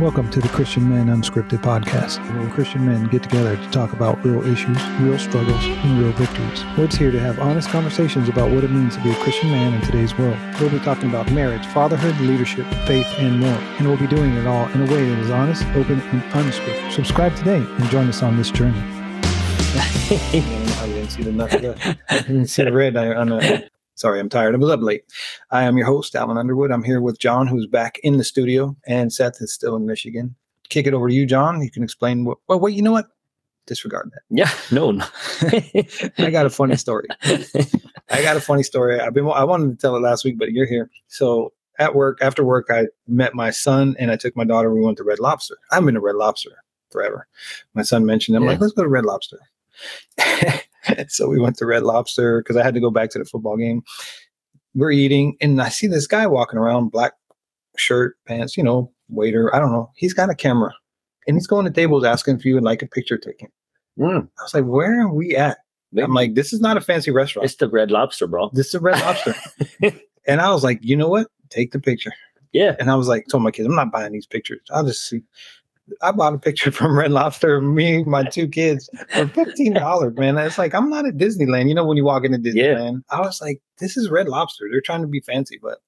Welcome to the Christian Men Unscripted podcast, where Christian men get together to talk about real issues, real struggles, and real victories. We're here to have honest conversations about what it means to be a Christian man in today's world. We'll be talking about marriage, fatherhood, leadership, faith, and more. And we'll be doing it all in a way that is honest, open, and unscripted. Subscribe today and join us on this journey. I didn't see the nut. I didn't see the red on the Sorry, I'm tired. I was up late. I am your host, Alan Underwood. I'm here with John, who's back in the studio, and Seth is still in Michigan. Kick it over to you, John. You can explain what. Well, wait, you know what? Disregard that. Yeah, no. no. I got a funny story. I got a funny story. I've been. I wanted to tell it last week, but you're here. So at work, after work, I met my son and I took my daughter. We went to Red Lobster. I've been to Red Lobster forever. My son mentioned. I'm yeah. like, let's go to Red Lobster. so we went to Red Lobster because I had to go back to the football game. We're eating, and I see this guy walking around, black shirt, pants, you know, waiter. I don't know. He's got a camera, and he's going to tables asking if you would like a picture taken. Mm. I was like, where are we at? Maybe. I'm like, this is not a fancy restaurant. It's the Red Lobster, bro. This is a Red Lobster. and I was like, you know what? Take the picture. Yeah. And I was like, told my kids, I'm not buying these pictures. I'll just see. I bought a picture from Red Lobster, me, my two kids, for fifteen dollars. Man, it's like I'm not at Disneyland. You know, when you walk into Disneyland, yeah. I was like, this is Red Lobster. They're trying to be fancy, but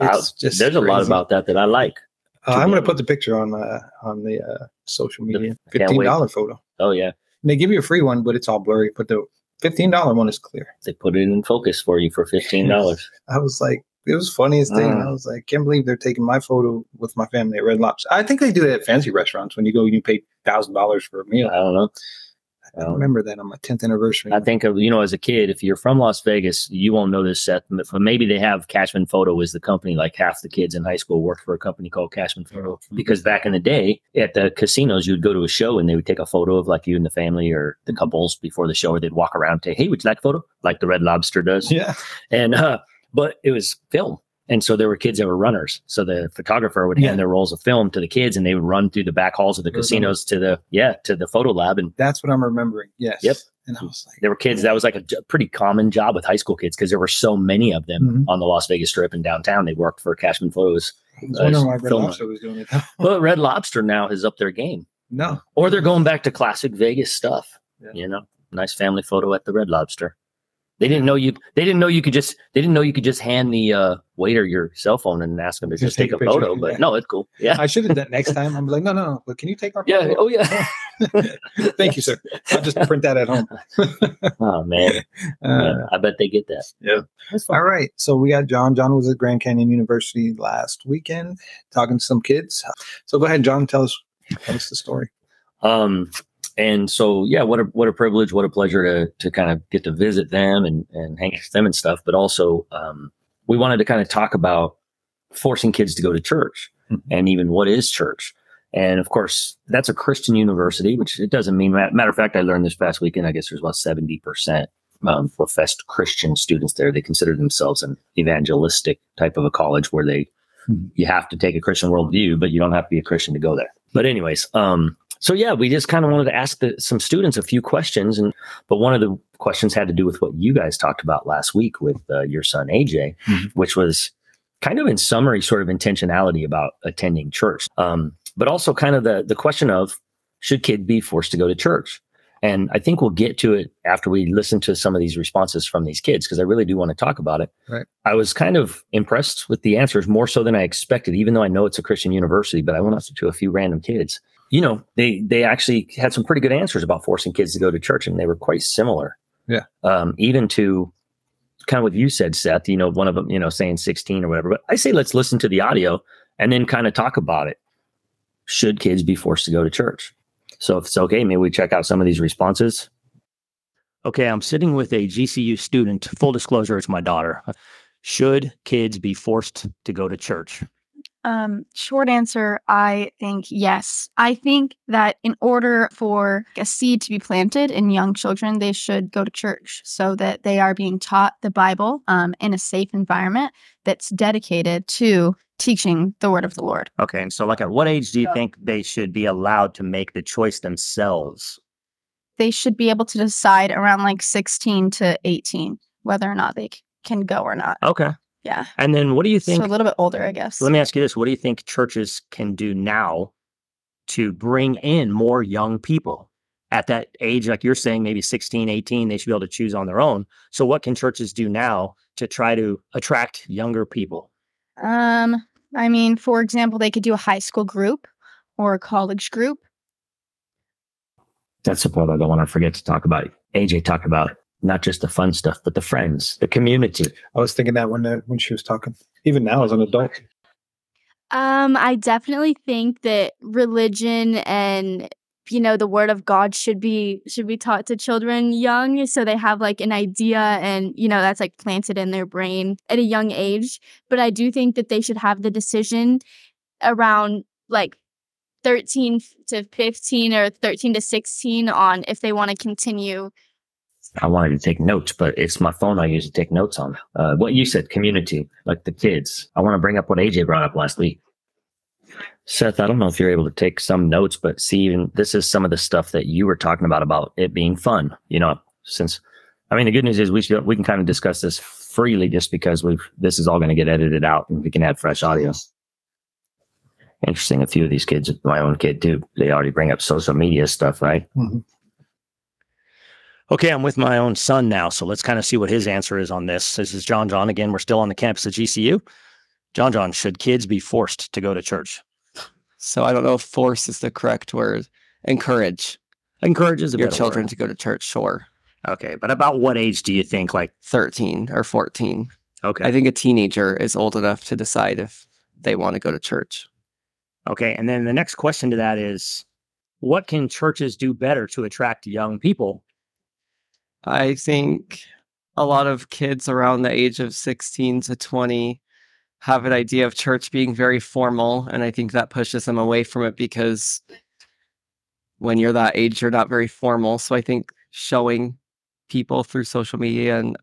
it's just there's crazy. a lot about that that I like. Uh, I'm going to put the picture on uh, on the uh, social media. Fifteen dollar photo. Oh yeah. And they give you a free one, but it's all blurry. But the fifteen dollar one is clear. They put it in focus for you for fifteen dollars. I was like, it was funniest thing. Uh, I was like, can't believe they're taking my photo with my family at Red Lobster. I think they do it at fancy restaurants when you go, you pay thousand dollars for a meal. I don't know. I don't remember that on my 10th anniversary. I think, of, you know, as a kid, if you're from Las Vegas, you won't know this, Seth, but maybe they have Cashman Photo as the company. Like half the kids in high school worked for a company called Cashman Photo. Mm-hmm. Because back in the day, at the casinos, you'd go to a show and they would take a photo of like you and the family or the couples before the show, or they'd walk around and say, hey, would you like a photo? Like the Red Lobster does. Yeah. And, uh, but it was film. And so there were kids that were runners. So the photographer would hand their rolls of film to the kids and they would run through the back halls of the casinos to the, yeah, to the photo lab. And that's what I'm remembering. Yes. Yep. And I was like, there were kids, that was like a pretty common job with high school kids because there were so many of them mm-hmm. on the Las Vegas Strip and downtown. They worked for Cashman Photos. I was wondering why Red Lobster was doing it. well, Red Lobster now has up their game. No. Or they're going back to classic Vegas stuff. Yeah. You know, nice family photo at the Red Lobster. They didn't know you. They didn't know you could just. They didn't know you could just hand the uh, waiter your cell phone and ask them to just, just take, take, a, a photo. But yeah. no, it's cool. Yeah, I should have done next time. I'm like, no, no, no. But can you take our? Yeah. Oh yeah. Thank you, sir. I'll just print that at home. oh man. Uh, yeah, I bet they get that. Yeah. All right. So we got John. John was at Grand Canyon University last weekend talking to some kids. So go ahead, John. Tell us. Tell us the story. Um, and so yeah what a what a privilege what a pleasure to to kind of get to visit them and and hang with them and stuff but also um, we wanted to kind of talk about forcing kids to go to church mm-hmm. and even what is church and of course that's a christian university which it doesn't mean matter of fact i learned this past weekend i guess there's about 70% um, professed christian students there they consider themselves an evangelistic type of a college where they mm-hmm. you have to take a christian worldview but you don't have to be a christian to go there but anyways um so yeah, we just kind of wanted to ask the, some students a few questions, and but one of the questions had to do with what you guys talked about last week with uh, your son AJ, mm-hmm. which was kind of in summary, sort of intentionality about attending church, um, but also kind of the the question of should kid be forced to go to church? And I think we'll get to it after we listen to some of these responses from these kids because I really do want to talk about it. Right. I was kind of impressed with the answers more so than I expected, even though I know it's a Christian university, but I went up to a few random kids you know, they they actually had some pretty good answers about forcing kids to go to church, and they were quite similar. Yeah. Um, even to kind of what you said, Seth. You know, one of them, you know, saying sixteen or whatever. But I say let's listen to the audio and then kind of talk about it. Should kids be forced to go to church? So if it's okay, maybe we check out some of these responses. Okay, I'm sitting with a GCU student. Full disclosure, it's my daughter. Should kids be forced to go to church? Um, short answer, I think yes. I think that in order for a seed to be planted in young children, they should go to church so that they are being taught the Bible um, in a safe environment that's dedicated to teaching the word of the Lord. Okay. And so, like, at what age do you so, think they should be allowed to make the choice themselves? They should be able to decide around like 16 to 18 whether or not they can go or not. Okay. Yeah. And then what do you think? So a little bit older, I guess. Let me ask you this. What do you think churches can do now to bring in more young people at that age, like you're saying, maybe 16, 18, they should be able to choose on their own. So, what can churches do now to try to attract younger people? Um, I mean, for example, they could do a high school group or a college group. That's the part I don't want to forget to talk about. AJ talked about not just the fun stuff, but the friends, the community. I was thinking that when that when she was talking. Even now as an adult. Um, I definitely think that religion and you know the word of God should be should be taught to children young so they have like an idea and you know that's like planted in their brain at a young age. But I do think that they should have the decision around like 13 to 15 or 13 to 16 on if they want to continue I wanted to take notes, but it's my phone I use to take notes on. Uh, what you said, community, like the kids. I want to bring up what AJ brought up last week. Seth, I don't know if you're able to take some notes, but see, even this is some of the stuff that you were talking about about it being fun. You know, since I mean, the good news is we should we can kind of discuss this freely just because we've this is all going to get edited out and we can add fresh audio. Interesting. A few of these kids, my own kid too, they already bring up social media stuff, right? Mm-hmm. Okay, I'm with my own son now, so let's kind of see what his answer is on this. This is John John again. We're still on the campus of GCU. John John, should kids be forced to go to church? So I don't know if force is the correct word. Encourage. Encourage is your children word. to go to church, sure. Okay, but about what age do you think? Like 13 or 14. Okay. I think a teenager is old enough to decide if they want to go to church. Okay, and then the next question to that is what can churches do better to attract young people I think a lot of kids around the age of 16 to 20 have an idea of church being very formal. And I think that pushes them away from it because when you're that age, you're not very formal. So I think showing people through social media and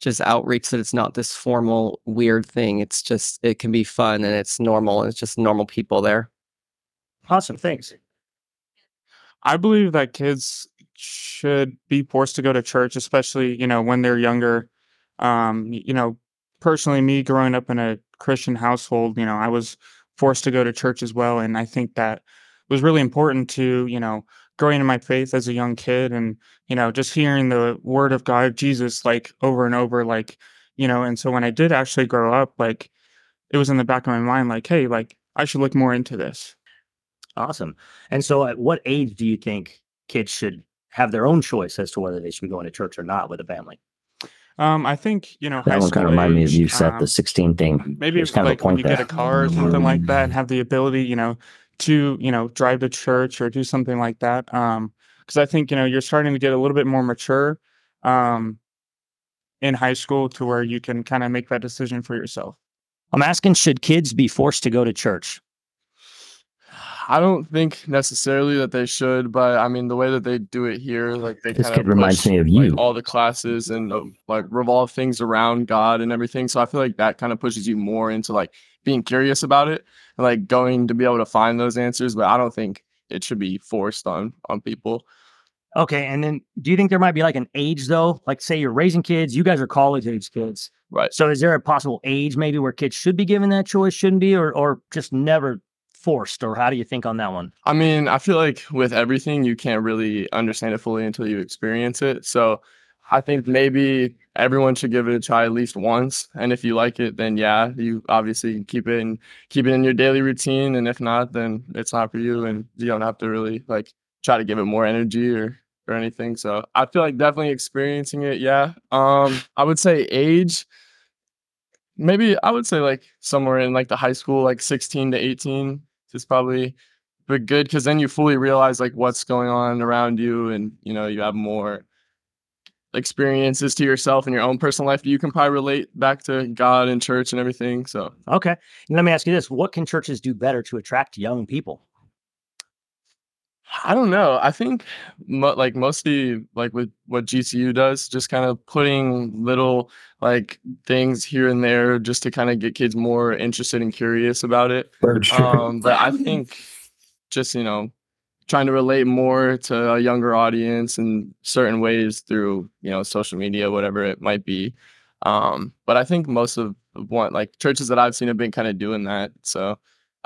just outreach that it's not this formal, weird thing. It's just, it can be fun and it's normal. And it's just normal people there. Awesome. Thanks. I believe that kids should be forced to go to church, especially you know when they're younger. Um, you know, personally, me growing up in a Christian household, you know, I was forced to go to church as well, and I think that was really important to you know growing in my faith as a young kid, and you know just hearing the word of God, Jesus, like over and over, like you know. And so when I did actually grow up, like it was in the back of my mind, like, hey, like I should look more into this. Awesome. And so, at what age do you think kids should have their own choice as to whether they should be going to church or not with a family. Um, I think you know that one kind of reminded me of you Seth um, the sixteen thing. Maybe it's kind like of when you there. get a car or something like that and have the ability, you know, to you know drive to church or do something like that. Um, because I think you know you're starting to get a little bit more mature, um, in high school to where you can kind of make that decision for yourself. I'm asking, should kids be forced to go to church? I don't think necessarily that they should, but I mean the way that they do it here, like they this kind of reminds me of you. Like, all the classes and uh, like revolve things around God and everything. So I feel like that kind of pushes you more into like being curious about it and like going to be able to find those answers. But I don't think it should be forced on on people. Okay, and then do you think there might be like an age though? Like say you're raising kids, you guys are college age kids. Right. So is there a possible age maybe where kids should be given that choice, shouldn't be, or or just never forced, or how do you think on that one? I mean, I feel like with everything, you can't really understand it fully until you experience it. So I think maybe everyone should give it a try at least once. And if you like it, then yeah, you obviously keep it and keep it in your daily routine. And if not, then it's not for you, and you don't have to really like try to give it more energy or or anything. So I feel like definitely experiencing it. Yeah. Um, I would say age. Maybe I would say like somewhere in like the high school, like 16 to 18 is probably but good because then you fully realize like what's going on around you and you know you have more experiences to yourself and your own personal life you can probably relate back to god and church and everything so. Okay and let me ask you this what can churches do better to attract young people I don't know. I think mo- like mostly like with what GCU does, just kind of putting little like things here and there just to kind of get kids more interested and curious about it. Um, but I think just you know trying to relate more to a younger audience in certain ways through you know social media, whatever it might be. Um, but I think most of what like churches that I've seen have been kind of doing that. So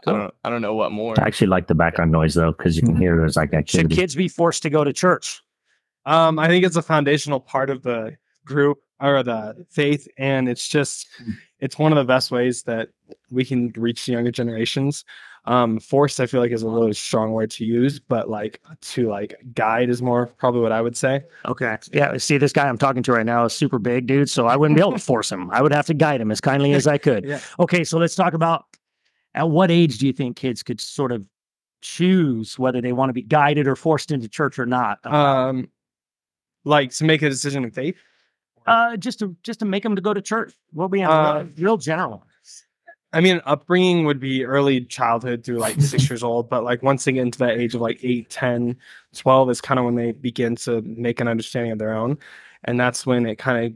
I don't I don't know what more. I actually like the background noise though, because you can hear there's like Should kids be forced to go to church? Um, I think it's a foundational part of the group or the faith, and it's just it's one of the best ways that we can reach the younger generations. Um, forced, I feel like, is a really strong word to use, but like to like guide is more probably what I would say. Okay. Yeah. See, this guy I'm talking to right now is super big, dude. So I wouldn't be able to force him. I would have to guide him as kindly as I could. Yeah. Okay. So let's talk about at what age do you think kids could sort of choose whether they want to be guided or forced into church or not? Um, like to make a decision in faith. Uh, just to just to make them to go to church. What we have Uh, real general. I mean, upbringing would be early childhood through like six years old, but like once they get into that age of like 8, 10, 12 is kind of when they begin to make an understanding of their own. And that's when it kind of,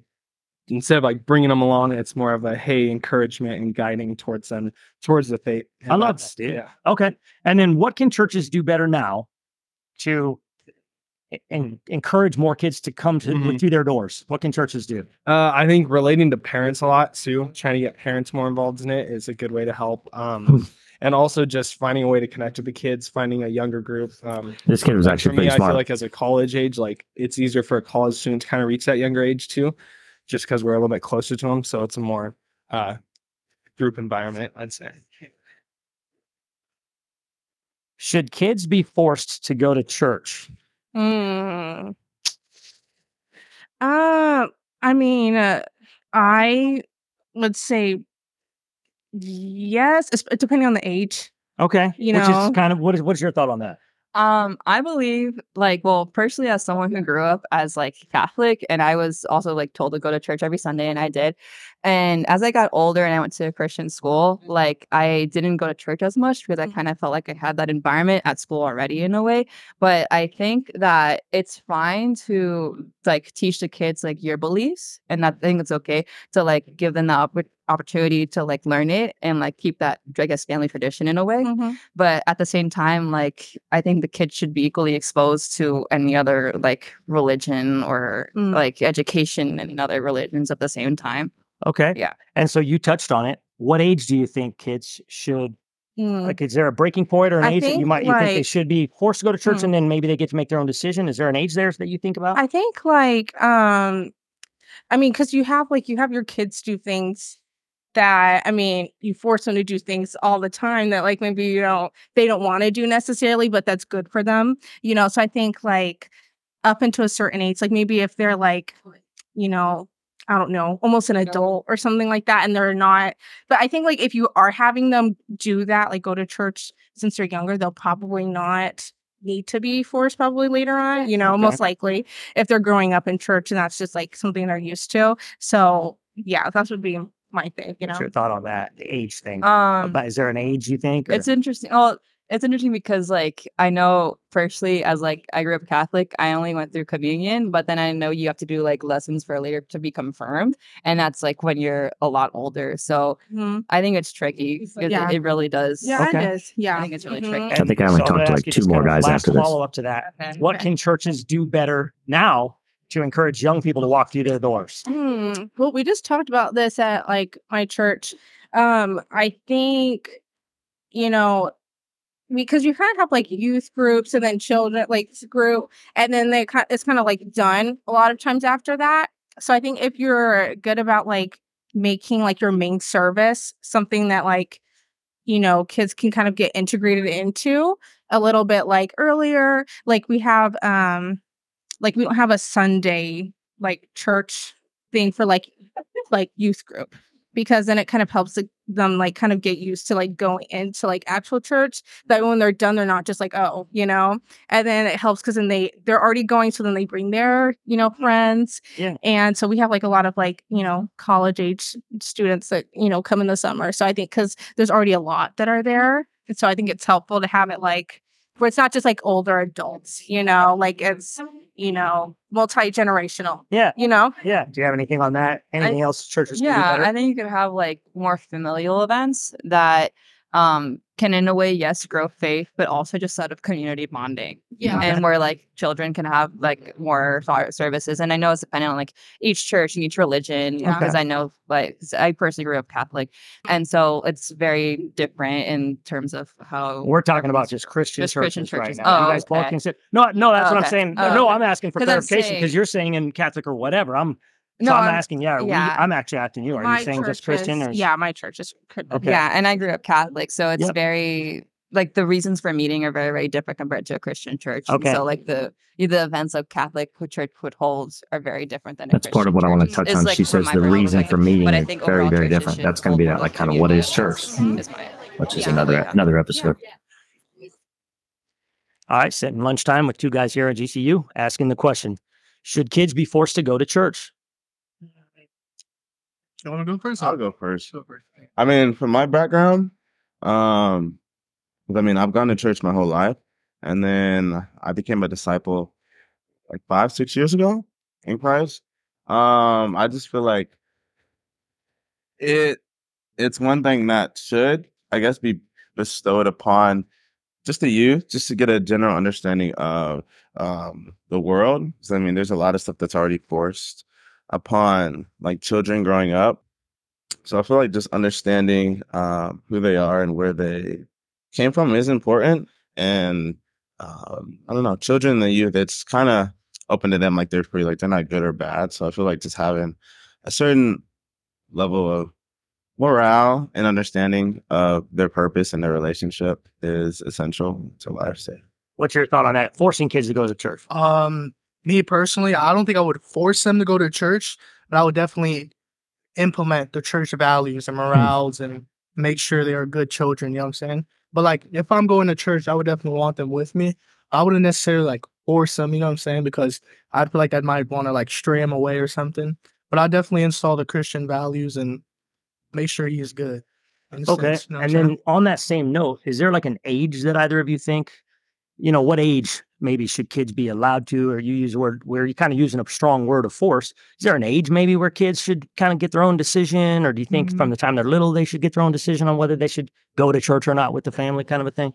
instead of like bringing them along, it's more of a hey, encouragement and guiding towards them, towards the faith. I love that's- that. Yeah. Okay. And then what can churches do better now to en- encourage more kids to come to Mhm. through their doors? What can churches do? Uh, I think relating to parents a lot too, trying to get parents more involved in it is a good way to help. Um, and also just finding a way to connect with the kids, finding a younger group. Um, This kid was actually for me, pretty I feel like as a college age, like it's easier for a college student to kind of reach that younger age too, just because we're a little bit closer to them. So it's a more uh, group environment, I'd say. Should kids be forced to go to church? Hmm. Uh, I mean, uh, I would say yes, depending on the age. Okay. You Which know- is kind of what is what's your thought on that? Um, I believe like well, personally as someone who grew up as like Catholic and I was also like told to go to church every Sunday and I did. And as I got older and I went to a Christian school, like I didn't go to church as much because I kind of felt like I had that environment at school already in a way. But I think that it's fine to like teach the kids like your beliefs and I think it's okay to like give them the opportunity to like learn it and like keep that I guess family tradition in a way but at the same time like i think the kids should be equally exposed to any other like religion or Mm. like education and other religions at the same time Okay. Yeah. And so you touched on it. What age do you think kids should Mm. like is there a breaking point or an I age that you might you think they should be forced to go to church Hmm. and then maybe they get to make their own decision? Is there an age there that you think about? I think like um I mean cuz you have like you have your kids do things that I mean you force them to do things all the time that like maybe you don't they don't want to do necessarily but that's good for them. You know, so I think like up into a certain age like maybe if they're like you know I don't know, almost an adult or something like that, and they're not. But I think like if you are having them do that, like go to church since they're younger, they'll probably not need to be forced probably later on, you know, Okay. most likely if they're growing up in church and that's just like something they're used to. So yeah, that would be my thing, you know. What's your thought on that? The age thing. um About- is there an age you think? or- it's interesting oh it's interesting because like i know personally as like i grew up catholic i only went through communion but then i know you have to do like lessons for later to be confirmed and that's like when you're a lot older so Mhm. i think it's tricky 'cause Yeah. it, it really does Yeah, Okay. it is. Yeah. i think it's really Mhm. tricky I think I only so talked gonna like, two more guys after this. Follow up to that. Okay. What can churches do better now to encourage young people to walk through their doors? Hmm. Well, we just talked about this at like my church. Um, I think, you know, because you kind of have like youth groups and then children like group, and then they kind it's kind of like done a lot of times after that. So I think if you're good about like making like your main service something that like you know kids can kind of get integrated into a little bit like earlier like we have um like we don't have a sunday like church thing for like like youth group because then it kind of helps them like kind of get used to like going into like actual church that when they're done they're not just like oh you know? And then it helps because then they they're already going so then they bring their you know friends. Yeah. and so we have like a lot of like you know college age students that you know come in the summer. So i think because there's already a lot that are there and so i think it's helpful to have it like where it's not just like older adults you know like it's you know multi-generational Yeah. you know Yeah. Do you have anything on that? Anything else churches can do yeah i think you could have like more familial events that um can in a way yes grow faith but also just out of community bonding Yeah. and where like children can have like more services and i know it's dependent on like each church and each religion Yeah. because i know like i personally grew up catholic and so it's very different in terms of how We're talking about just Christian Just churches, Christian right churches. now. you Oh, guys both okay. can sit. No, no, that's Oh, what I'm saying. Oh, no, okay. I'm asking for clarification because saying- you're saying in Catholic or whatever. I'm No, so I'm, I'm- asking. Yeah, are yeah. we, I'm actually asking you. Are My you saying just Christian is- or yeah, my church is Okay. yeah and i grew up catholic so it's Yep. very like the reasons for meeting are very very different compared to a christian church And Okay. so like the the events a catholic church would hold are very different than a That's part of what I want to touch Is, on. like, She says the reason for meeting is very, very different. That's going to be that, like, kind of what is church, is my- which is Yeah. another Yeah. another episode. All right, sitting lunchtime with two guys here at GCU asking the question Should kids be forced to go to church? You want to go first? I'll go first. I mean, from my background, um, I mean, I've gone to church my whole life, and then I became a disciple like five, six years ago in Christ. Um, I just feel like it it's one thing that should, I guess, be bestowed upon just the youth, just to get a general understanding of um the world. 'Cause, I mean, there's a lot of stuff that's already forced upon like children growing up. So I feel like just understanding um, who they are and where they came from is important. And um, I don't know, children and the youth, it's kind of open to them like they're free, like they're not good or bad. So I feel like just having a certain level of morale and understanding of their purpose and their relationship is essential to life. So What's your thought on that? Forcing kids to go to church? Um, me personally, I don't think I would force them to go to church, but I would definitely implement the church values and hmm. morals and make sure they are good children. You know what I'm saying? But like, if I'm going to church, I would definitely want them with me. I wouldn't necessarily like force them. You know what I'm saying? Because I feel like that might want to like stray him away or something. But I definitely install the Christian values and make sure he is good. Okay. sense, you know and then on that same note, is there like an age that either of you think, you know, what age maybe should kids be allowed to, or you use the word where you're kind of using a strong word of force? Is there an age maybe where kids should kind of get their own decision, or do you think Mm-hmm. from the time they're little they should get their own decision on whether they should go to church or not with the family, kind of a thing?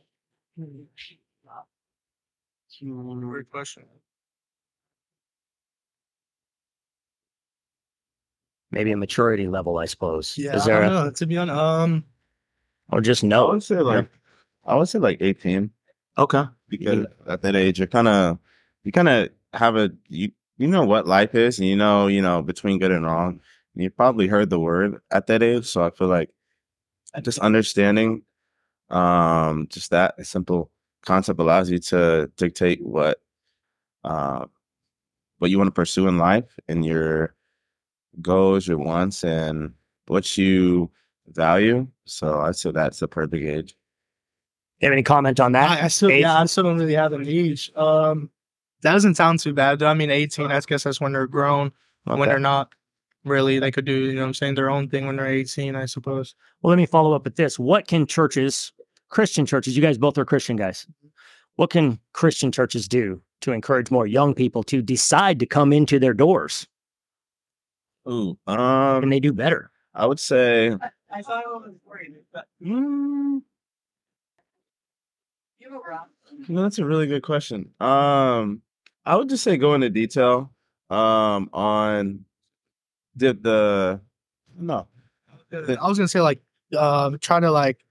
Great question. Maybe a maturity level, I suppose. Yeah, Is I don't a, know. To be honest, um, or just no. I no? would say like I would say like 18. Okay. Because at that age you're kind of you kind of have a you you know what life is and you know you know between good and wrong. And you probably heard the word at that age so i feel like just understanding um just that simple concept allows you to dictate what uh what you want to pursue in life and your goals your wants and what you value. So i'd say that's the perfect age You have any comment on that? I, I still, age? yeah, I still don't really have an age. Um, that doesn't sound too bad. though. I mean, 18, I guess that's when they're grown. When they're not, really, they could do, you know what I'm saying, their own thing when they're 18, I suppose. Well, let me follow up with this. What can churches, Christian churches, you guys both are Christian guys, what can Christian churches do to encourage more young people to decide to come into their doors? Ooh, Can um, they do better? I would say I thought I was worried. Mm, No, that's a really good question. Um, I would just say go into detail um on did the no. I was gonna say like um try to like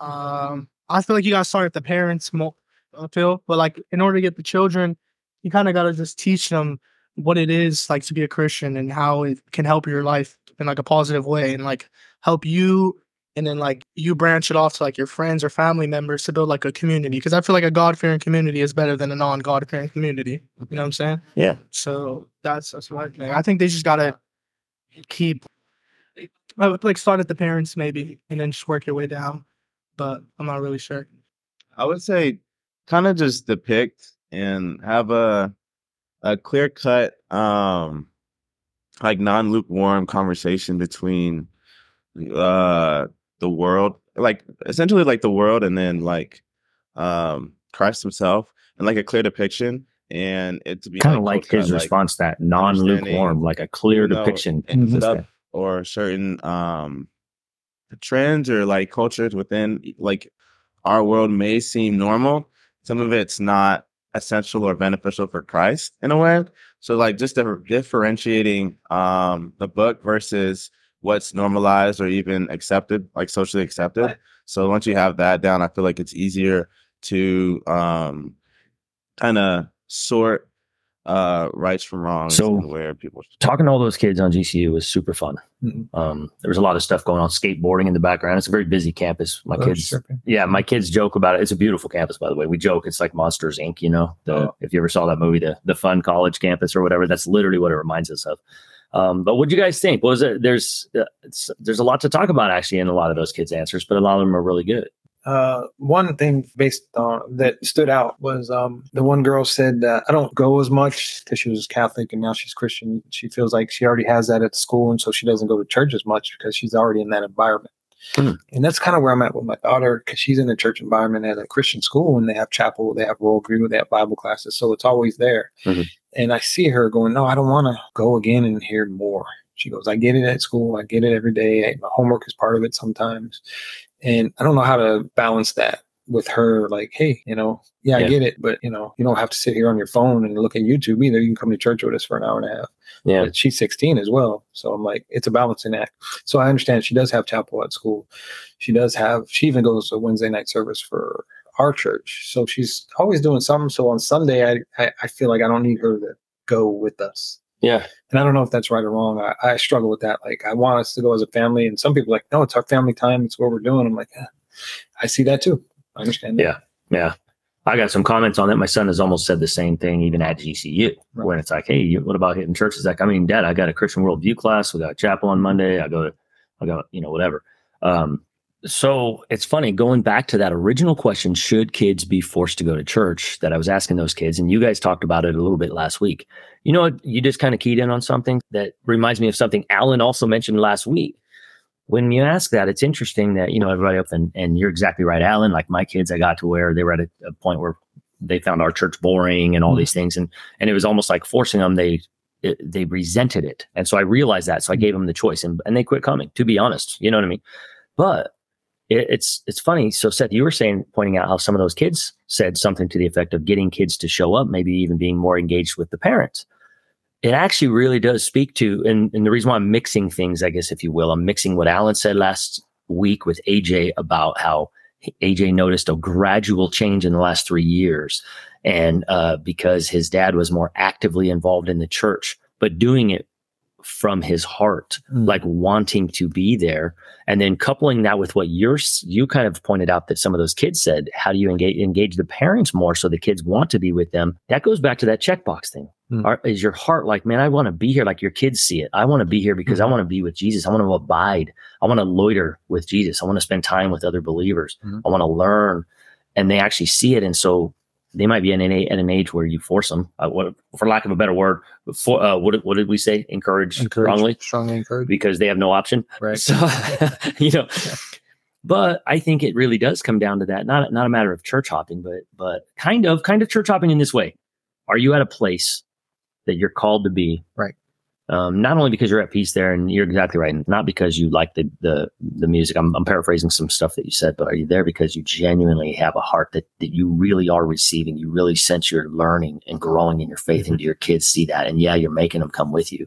um I feel like you gotta start at the parents mo I feel, but like in order to get the children, you kind of gotta just teach them what it is like to be a Christian and how it can help your life in like a positive way and like help you and then like you branch it off to like your friends or family members to build like a community because I feel like a God fearing community is better than a non God fearing community. You know what I'm saying? Yeah. So that's that's what I think. I think they just gotta keep I would like start at the parents maybe and then just work your way down. But I'm not really sure. I would say kind of just depict and have a a clear cut um like non lukewarm conversation between uh the world like essentially like the world and then like um Christ himself and like a clear depiction and it's Kind of like cold-cut, his response, that non lukewarm, like a clear you know, depiction. ends of up or certain um trends or like cultures within like our world may seem normal. Some of it's not essential or beneficial for Christ in a way. So like just differ- differentiating um the book versus what's normalized or even accepted, like socially accepted. So once you have that down, I feel like it's easier to um kind of sort uh rights from wrongs So, where people talking to all those kids on GCU was super fun. Mhm. Um, there was a lot of stuff going on, skateboarding in the background. It's a very busy campus. My Oh, kids, sure. yeah, my kids joke about it. It's a beautiful campus, by the way. We joke it's like Monsters Inc. You know, the Oh. if you ever saw that movie, the the fun college campus or whatever. That's literally what it reminds us of. Um, but what do you guys think? Was it there's uh, it's, there's a lot to talk about actually in a lot of those kids' answers, but a lot of them are really good. Uh, one thing based on that stood out was um, the one girl said that I don't go as much because she was Catholic and now she's Christian. She feels like she already has that at school, and so she doesn't go to church as much because she's already in that environment. Hmm. And that's kind of where I'm at with my daughter because she's in a church environment at a Christian school, and they have chapel, they have worldview, they have Bible classes, so it's always there. Mhm. And I see her going, "No, I don't want to go again and hear more." She goes, "I get it at school, I get it every day. My homework is part of it sometimes." And I don't know how to balance that with her, like, hey, you know, yeah, Yeah. I get it, but you know, you don't have to sit here on your phone and look at YouTube either. You can come to church with us for an hour and a half. Yeah. But she's 16 as well. So I'm like, it's a balancing act. So I understand she does have chapel at school. She does have, she even goes to Wednesday night service for our church. So she's always doing something. So on Sunday, I, I, I feel like I don't need her to go with us. Yeah. And I don't know if that's right or wrong. I, I struggle with that. Like, I want us to go as a family. And some people like, no, it's our family time. It's what we're doing. I'm like, yeah, I see that too. I understand that. Yeah. Yeah. I got some comments on that. My son has almost said the same thing, even at GCU, when it's like, "Hey, you, what about hitting church?" It's like, I mean, Dad, I got a Christian worldview class. We got chapel on Monday. I go to, I got, you know, whatever. Um, so it's funny going back to that original question: Should kids be forced to go to church? That I was asking those kids, and you guys talked about it a little bit last week. You know what? You just kind of keyed in on something that reminds me of something Alan also mentioned last week when you ask that, it's interesting that you know everybody up and and you're exactly right, Alan. Like my kids, I got to where they were at a, a point where they found our church boring and all these mm-hmm. things, and and it was almost like forcing them. They it, they resented it, and so I realized that. So I mm-hmm. gave them the choice, and and they quit coming. To be honest, you know what I mean. But it, it's it's funny. So Seth, you were saying pointing out how some of those kids said something to the effect of getting kids to show up, maybe even being more engaged with the parents it actually really does speak to and, and the reason why i'm mixing things i guess if you will i'm mixing what alan said last week with aj about how aj noticed a gradual change in the last three years and uh, because his dad was more actively involved in the church but doing it from his heart like wanting to be there. And then coupling that with what you're you kind of pointed out that some of those kids said how do you engage engage the parents more so the kids want to be with them? That goes back to that checkbox thing. Mm. Are, is your heart like man i want to be here like your kids see it. I want to be here because i want to be with jesus. I want to abide. I want to loiter with jesus. I want to spend time with other believers. Mhm. i want to learn. And they actually see it. And so they might be in an, at an age where you force them uh, what, for lack of a better word for, uh, what, did- what did we say? Encourage, Encourage, strongly? Strongly encourage. because they have no option. Right. so you know but i think it really does come down to that. Not not a matter of church hopping but but kind of kind of church hopping in this way. Are you at a place that you're called to be? Right. Um, not only because you're at peace there and you're exactly right and not because you like the the the music. I'm, I'm paraphrasing some stuff that you said but are you there because you genuinely have a heart that, that you really are receiving? You really sense you're learning and growing in your faith and do your kids see that? And yeah you're making them come with you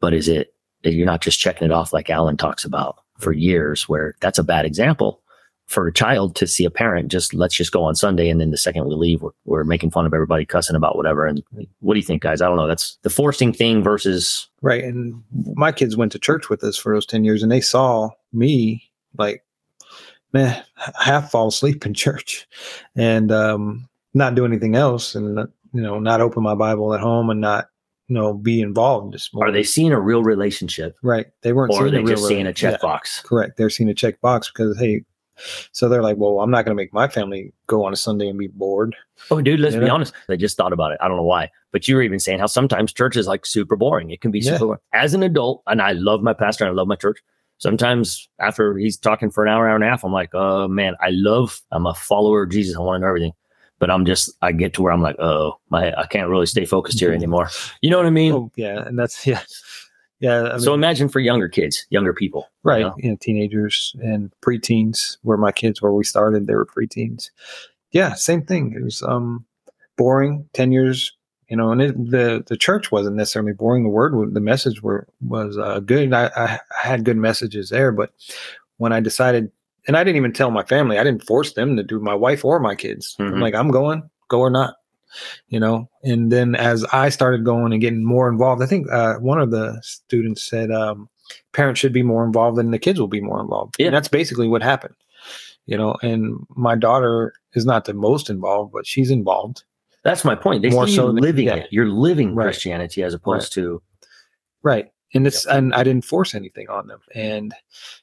but is it that you're not just checking it off like alan talks about for years where that's a bad example for a child to see a parent just let's just go on sunday and then the second we leave we're, we're making fun of everybody cussing about whatever and what do you think guys i don't know that's the forcing thing versus Right. And my kids went to church with us for those 10 years and they saw me like, man, half fall asleep in church and um, not do anything else and, you know, not open my Bible at home and not, you know, be involved. Just more. are they seeing a real relationship Right. They weren't or are seeing they a real just seeing a rela- yeah, correct. They're seeing a checkbox because, hey, so they're like, well, I'm not going to make my family go on a Sunday and be bored. Oh, dude, let's You be know? honest. I just thought about it. I don't know why, but you were even saying how sometimes church is like super boring. It can be Yeah. super boring. As an adult, and I love my pastor and I love my church. Sometimes after he's talking for an hour, hour and a half, I'm like, oh man, I love, I'm a follower of Jesus. I want to know everything. But I'm just, I get to where I'm like, oh, my, I can't really stay focused here anymore. You know what I mean? Oh, yeah. And that's, yeah. Yeah. I so imagine for younger kids, younger people. you right know? you know teenagers and preteens where my kids where we started they were preteens yeah same thing it was um boring 10 years you know and it, the the church wasn't necessarily boring the word the message were was uh, good I, I had good messages there but when i decided and i didn't even tell my family i didn't force them to do my wife or my kids i'm Mhm. like i'm going go or not you know and then as i started going and getting more involved i think uh, one of the students said um, parents should be more involved and the kids will be more involved Yeah. and that's basically what happened you know and my daughter is not the most involved but she's involved That's my point. They More so you than- living yeah. it. You're living Right. Christianity as opposed to right and it's and i didn't force anything on them and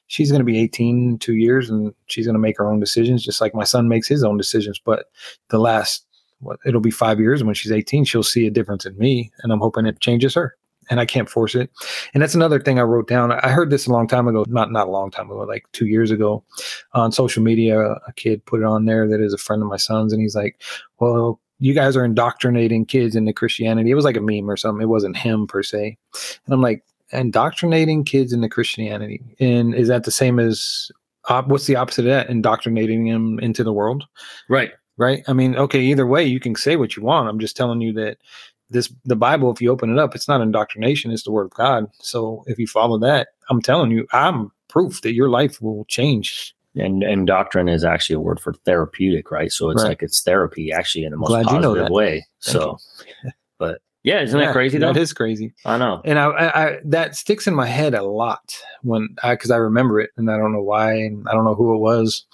she's going to be 18 in two years and she's going to make her own decisions just like my son makes his own decisions but the last what it'll be five years when she's 18 she'll see a difference in me and i'm hoping it changes her and i can't force it. And that's another thing i wrote down. I heard this a long time ago not not a long time ago like two years ago on social media a kid put it on there that is a friend of my son's and he's like well you guys are indoctrinating kids into christianity. It was like a meme or something. It wasn't him per se. And i'm like indoctrinating kids into christianity? And is that the same as op- what's the opposite of that? Indoctrinating them into the world? Right. Right i mean okay either way you can say what you want i'm just telling you that this the bible if you open it up it's not indoctrination it's the word of god so if you follow that i'm telling you i'm proof that your life will change And and doctrine is actually a word for therapeutic, right? So it's Right. like it's therapy actually in the most Glad you know positive way. Thank so, but yeah, isn't Yeah, that crazy though? that is crazy I know. and I, I, I that sticks in my head a lot when I because I remember it and I don't know why and I don't know who it was,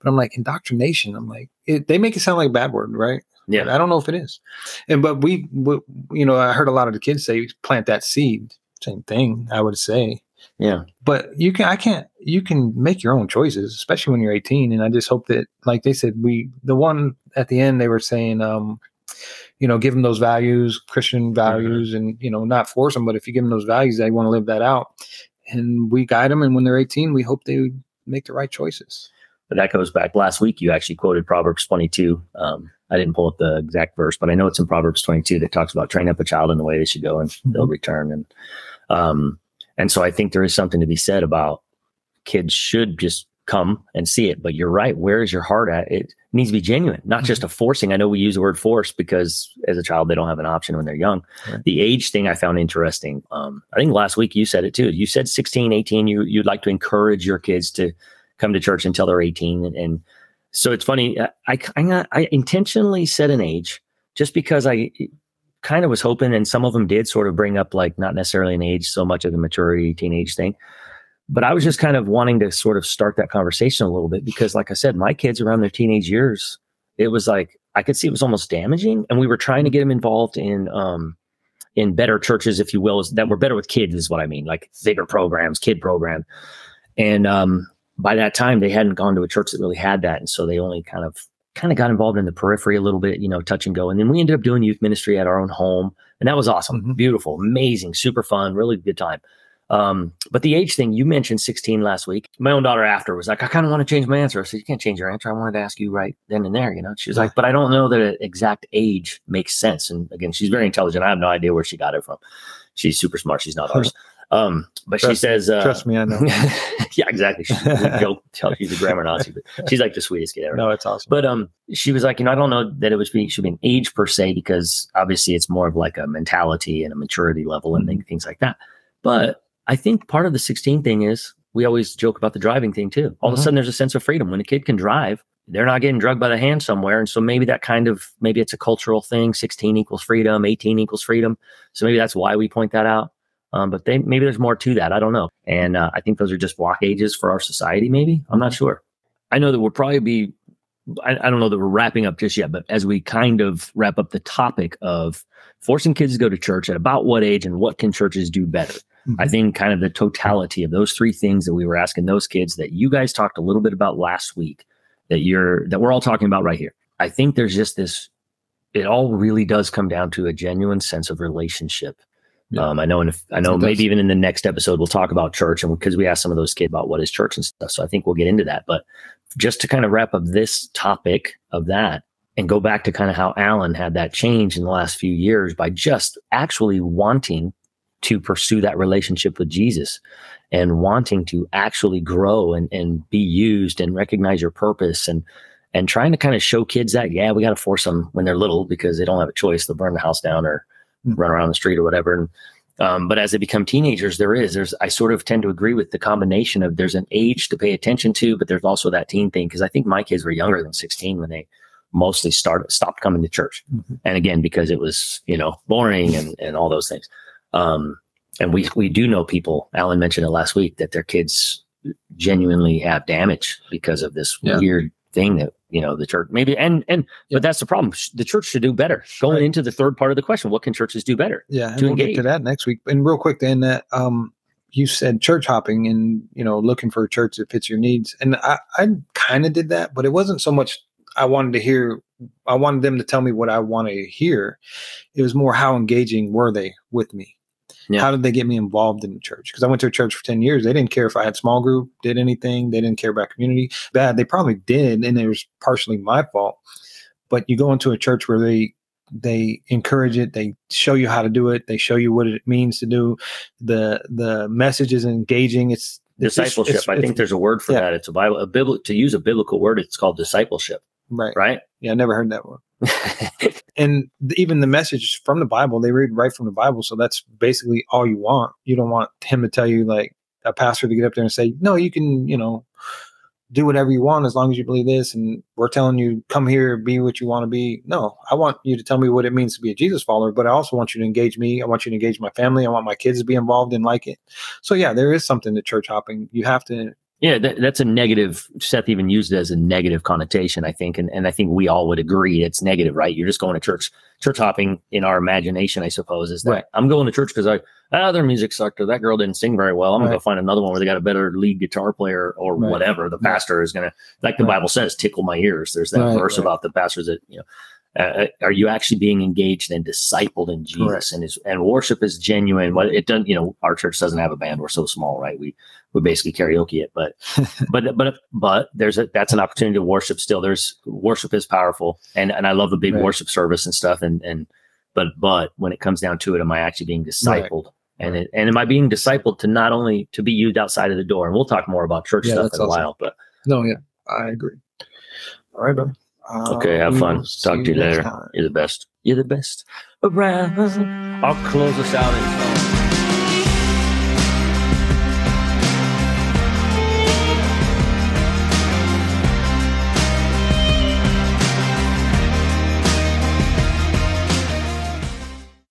but I'm like indoctrination. I'm like it, they make it sound like a bad word, right? Yeah. But I don't know if it is. And but we, we, you know, I heard a lot of the kids say plant that seed. Same thing, I would say. Yeah. But you can, I can't. You can make your own choices, especially when you're 18. And I just hope that, like they said, we the one at the end they were saying, um, you know, give them those values, Christian values, and you know, not force them. But if you give them those values, they want to live that out, and we guide them. And when they're 18, we hope they make the right choices. But that goes back last week. You actually quoted Proverbs 22. Um, I didn't pull up the exact verse, but I know it's in Proverbs 22 that talks about train up a child in the way they should go and they'll return. And, um, and so I think there is something to be said about kids should just come and see it. But you're right. Where is your heart at? It needs to be genuine, not just a forcing. I know we use the word force because as a child, they don't have an option when they're young. Right. The age thing I found interesting. Um, I think last week you said it too. You said 16, 18, you, you'd like to encourage your kids to come to church until they're 18. And, and so it's funny. I, I, I intentionally set an age just because I kind of was hoping, and some of them did sort of bring up like not necessarily an age so much of the maturity teenage thing. But I was just kind of wanting to sort of start that conversation a little bit because, like I said, my kids around their teenage years, it was like I could see it was almost damaging, and we were trying to get them involved in um, in better churches, if you will, that were better with kids, is what I mean, like bigger programs, kid program. And um, by that time, they hadn't gone to a church that really had that, and so they only kind of kind of got involved in the periphery a little bit, you know, touch and go. And then we ended up doing youth ministry at our own home, and that was awesome, beautiful, amazing, super fun, really good time. Um, but the age thing, you mentioned 16 last week. My own daughter after was like, I kind of want to change my answer. I said, You can't change your answer. I wanted to ask you right then and there, you know. She was like, But I don't know that an exact age makes sense. And again, she's very intelligent. I have no idea where she got it from. She's super smart. She's not ours. Um, but she says, uh, trust me, I know. yeah, exactly. She's a joke. Tell she's a grammar Nazi, but she's like the sweetest kid ever. No, it's awesome. But um, she was like, you know, I don't know that it was be should be an age per se because obviously it's more of like a mentality and a maturity level and thing- things like that. But I think part of the 16 thing is we always joke about the driving thing too. All of a Mhm. sudden, there's a sense of freedom when a kid can drive. They're not getting drugged by the hand somewhere, and so maybe that kind of maybe it's a cultural thing. 16 equals freedom, 18 equals freedom. So maybe that's why we point that out. Um, but they maybe there's more to that. I don't know. And uh, I think those are just block ages for our society. Maybe I'm not sure. I know that we'll probably be. I, I don't know that we're wrapping up just yet, but as we kind of wrap up the topic of forcing kids to go to church at about what age and what can churches do better, I think kind of the totality of those three things that we were asking those kids that you guys talked a little bit about last week that you're that we're all talking about right here. I think there's just this. It all really does come down to a genuine sense of relationship. Um, I know, and I know maybe even in the next episode we'll talk about church, and because we asked some of those kids about what is church and stuff, so I think we'll get into that. But just to kind of wrap up this topic of that and go back to kind of how Alan had that change in the last few years by just actually wanting to pursue that relationship with Jesus and wanting to actually grow and, and be used and recognize your purpose and and trying to kind of show kids that yeah we got to force them when they're little because they don't have a choice. They'll burn the house down or run around the street or whatever. And um, but as they become teenagers there is there's i sort of tend to agree with the combination of there's an age to pay attention to but there's also that teen thing. Because i think my kids were younger than 16 when they mostly started stopped coming to church. And again because it was you know boring and and all those things um and we we do know people alan mentioned it last week that their kids genuinely have damage because of this Yeah. weird thing that you know the church maybe and and but that's the problem the church should do better going into the third part of the question what can churches do better Yeah, and to we'll engage to that next week. And real quick, then that, um, you said church hopping and you know looking for a church that fits your needs, and I, I kind of did that, but it wasn't so much. I wanted to hear. I wanted them to tell me what I wanted to hear. It was more how engaging were they with me. Yeah. How did they get me involved in the church? Because I went to a church for 10 years. They didn't care if I had small group, did anything. They didn't care about community. Bad. They probably did. And it was partially my fault. But you go into a church where they they encourage it they show you how to do it they show you what it means to do the the message is engaging it's it's discipleship it's- i think it's- there's a word for yeah. that it's a bible a biblical to use a biblical word it's called discipleship right. Right? Yeah i never heard that one. And even the message from the bible they read right from the bible so that's basically all you want. You don't want him to tell you like a pastor to get up there and say no you can you know do whatever you want as long as you believe this and we're telling you come here be what you want to be. No i want you to tell me what it means to be a jesus follower but i also want you to engage me i want you to engage my family i want my kids to be involved and like it. So yeah there is something to church hopping. You have to Yeah, that, that's a negative. Seth even used it as a negative connotation, I think, and and I think we all would agree it's negative, right? You're just going to church, church hopping in our imagination, I suppose, is that Right. I'm going to church because I ah their music sucked or that girl didn't sing very well. I'm gonna Right. go find another one where they got a better lead guitar player or Right. whatever. The pastor is gonna, like the. Bible says, tickle my ears. There's that verse about the pastors that you know. Uh, are you actually being engaged and discipled in Jesus? Correct. And is and worship is genuine. What it doesn't, you know, our church doesn't have a band. We're so small, right? We we basically karaoke it, but but but but there's a that's an opportunity to worship still there's worship is powerful and and i love a big Right. worship service and stuff and and but but when it comes down to it am i actually being discipled and it, and am i being discipled to not only to be used outside of the door and we'll talk more about church Yeah, stuff in a awesome. while but no yeah i agree all right brother Uh, okay have we fun. will talk to you later. time. you're the best. You're the best. Around i'll close us out in song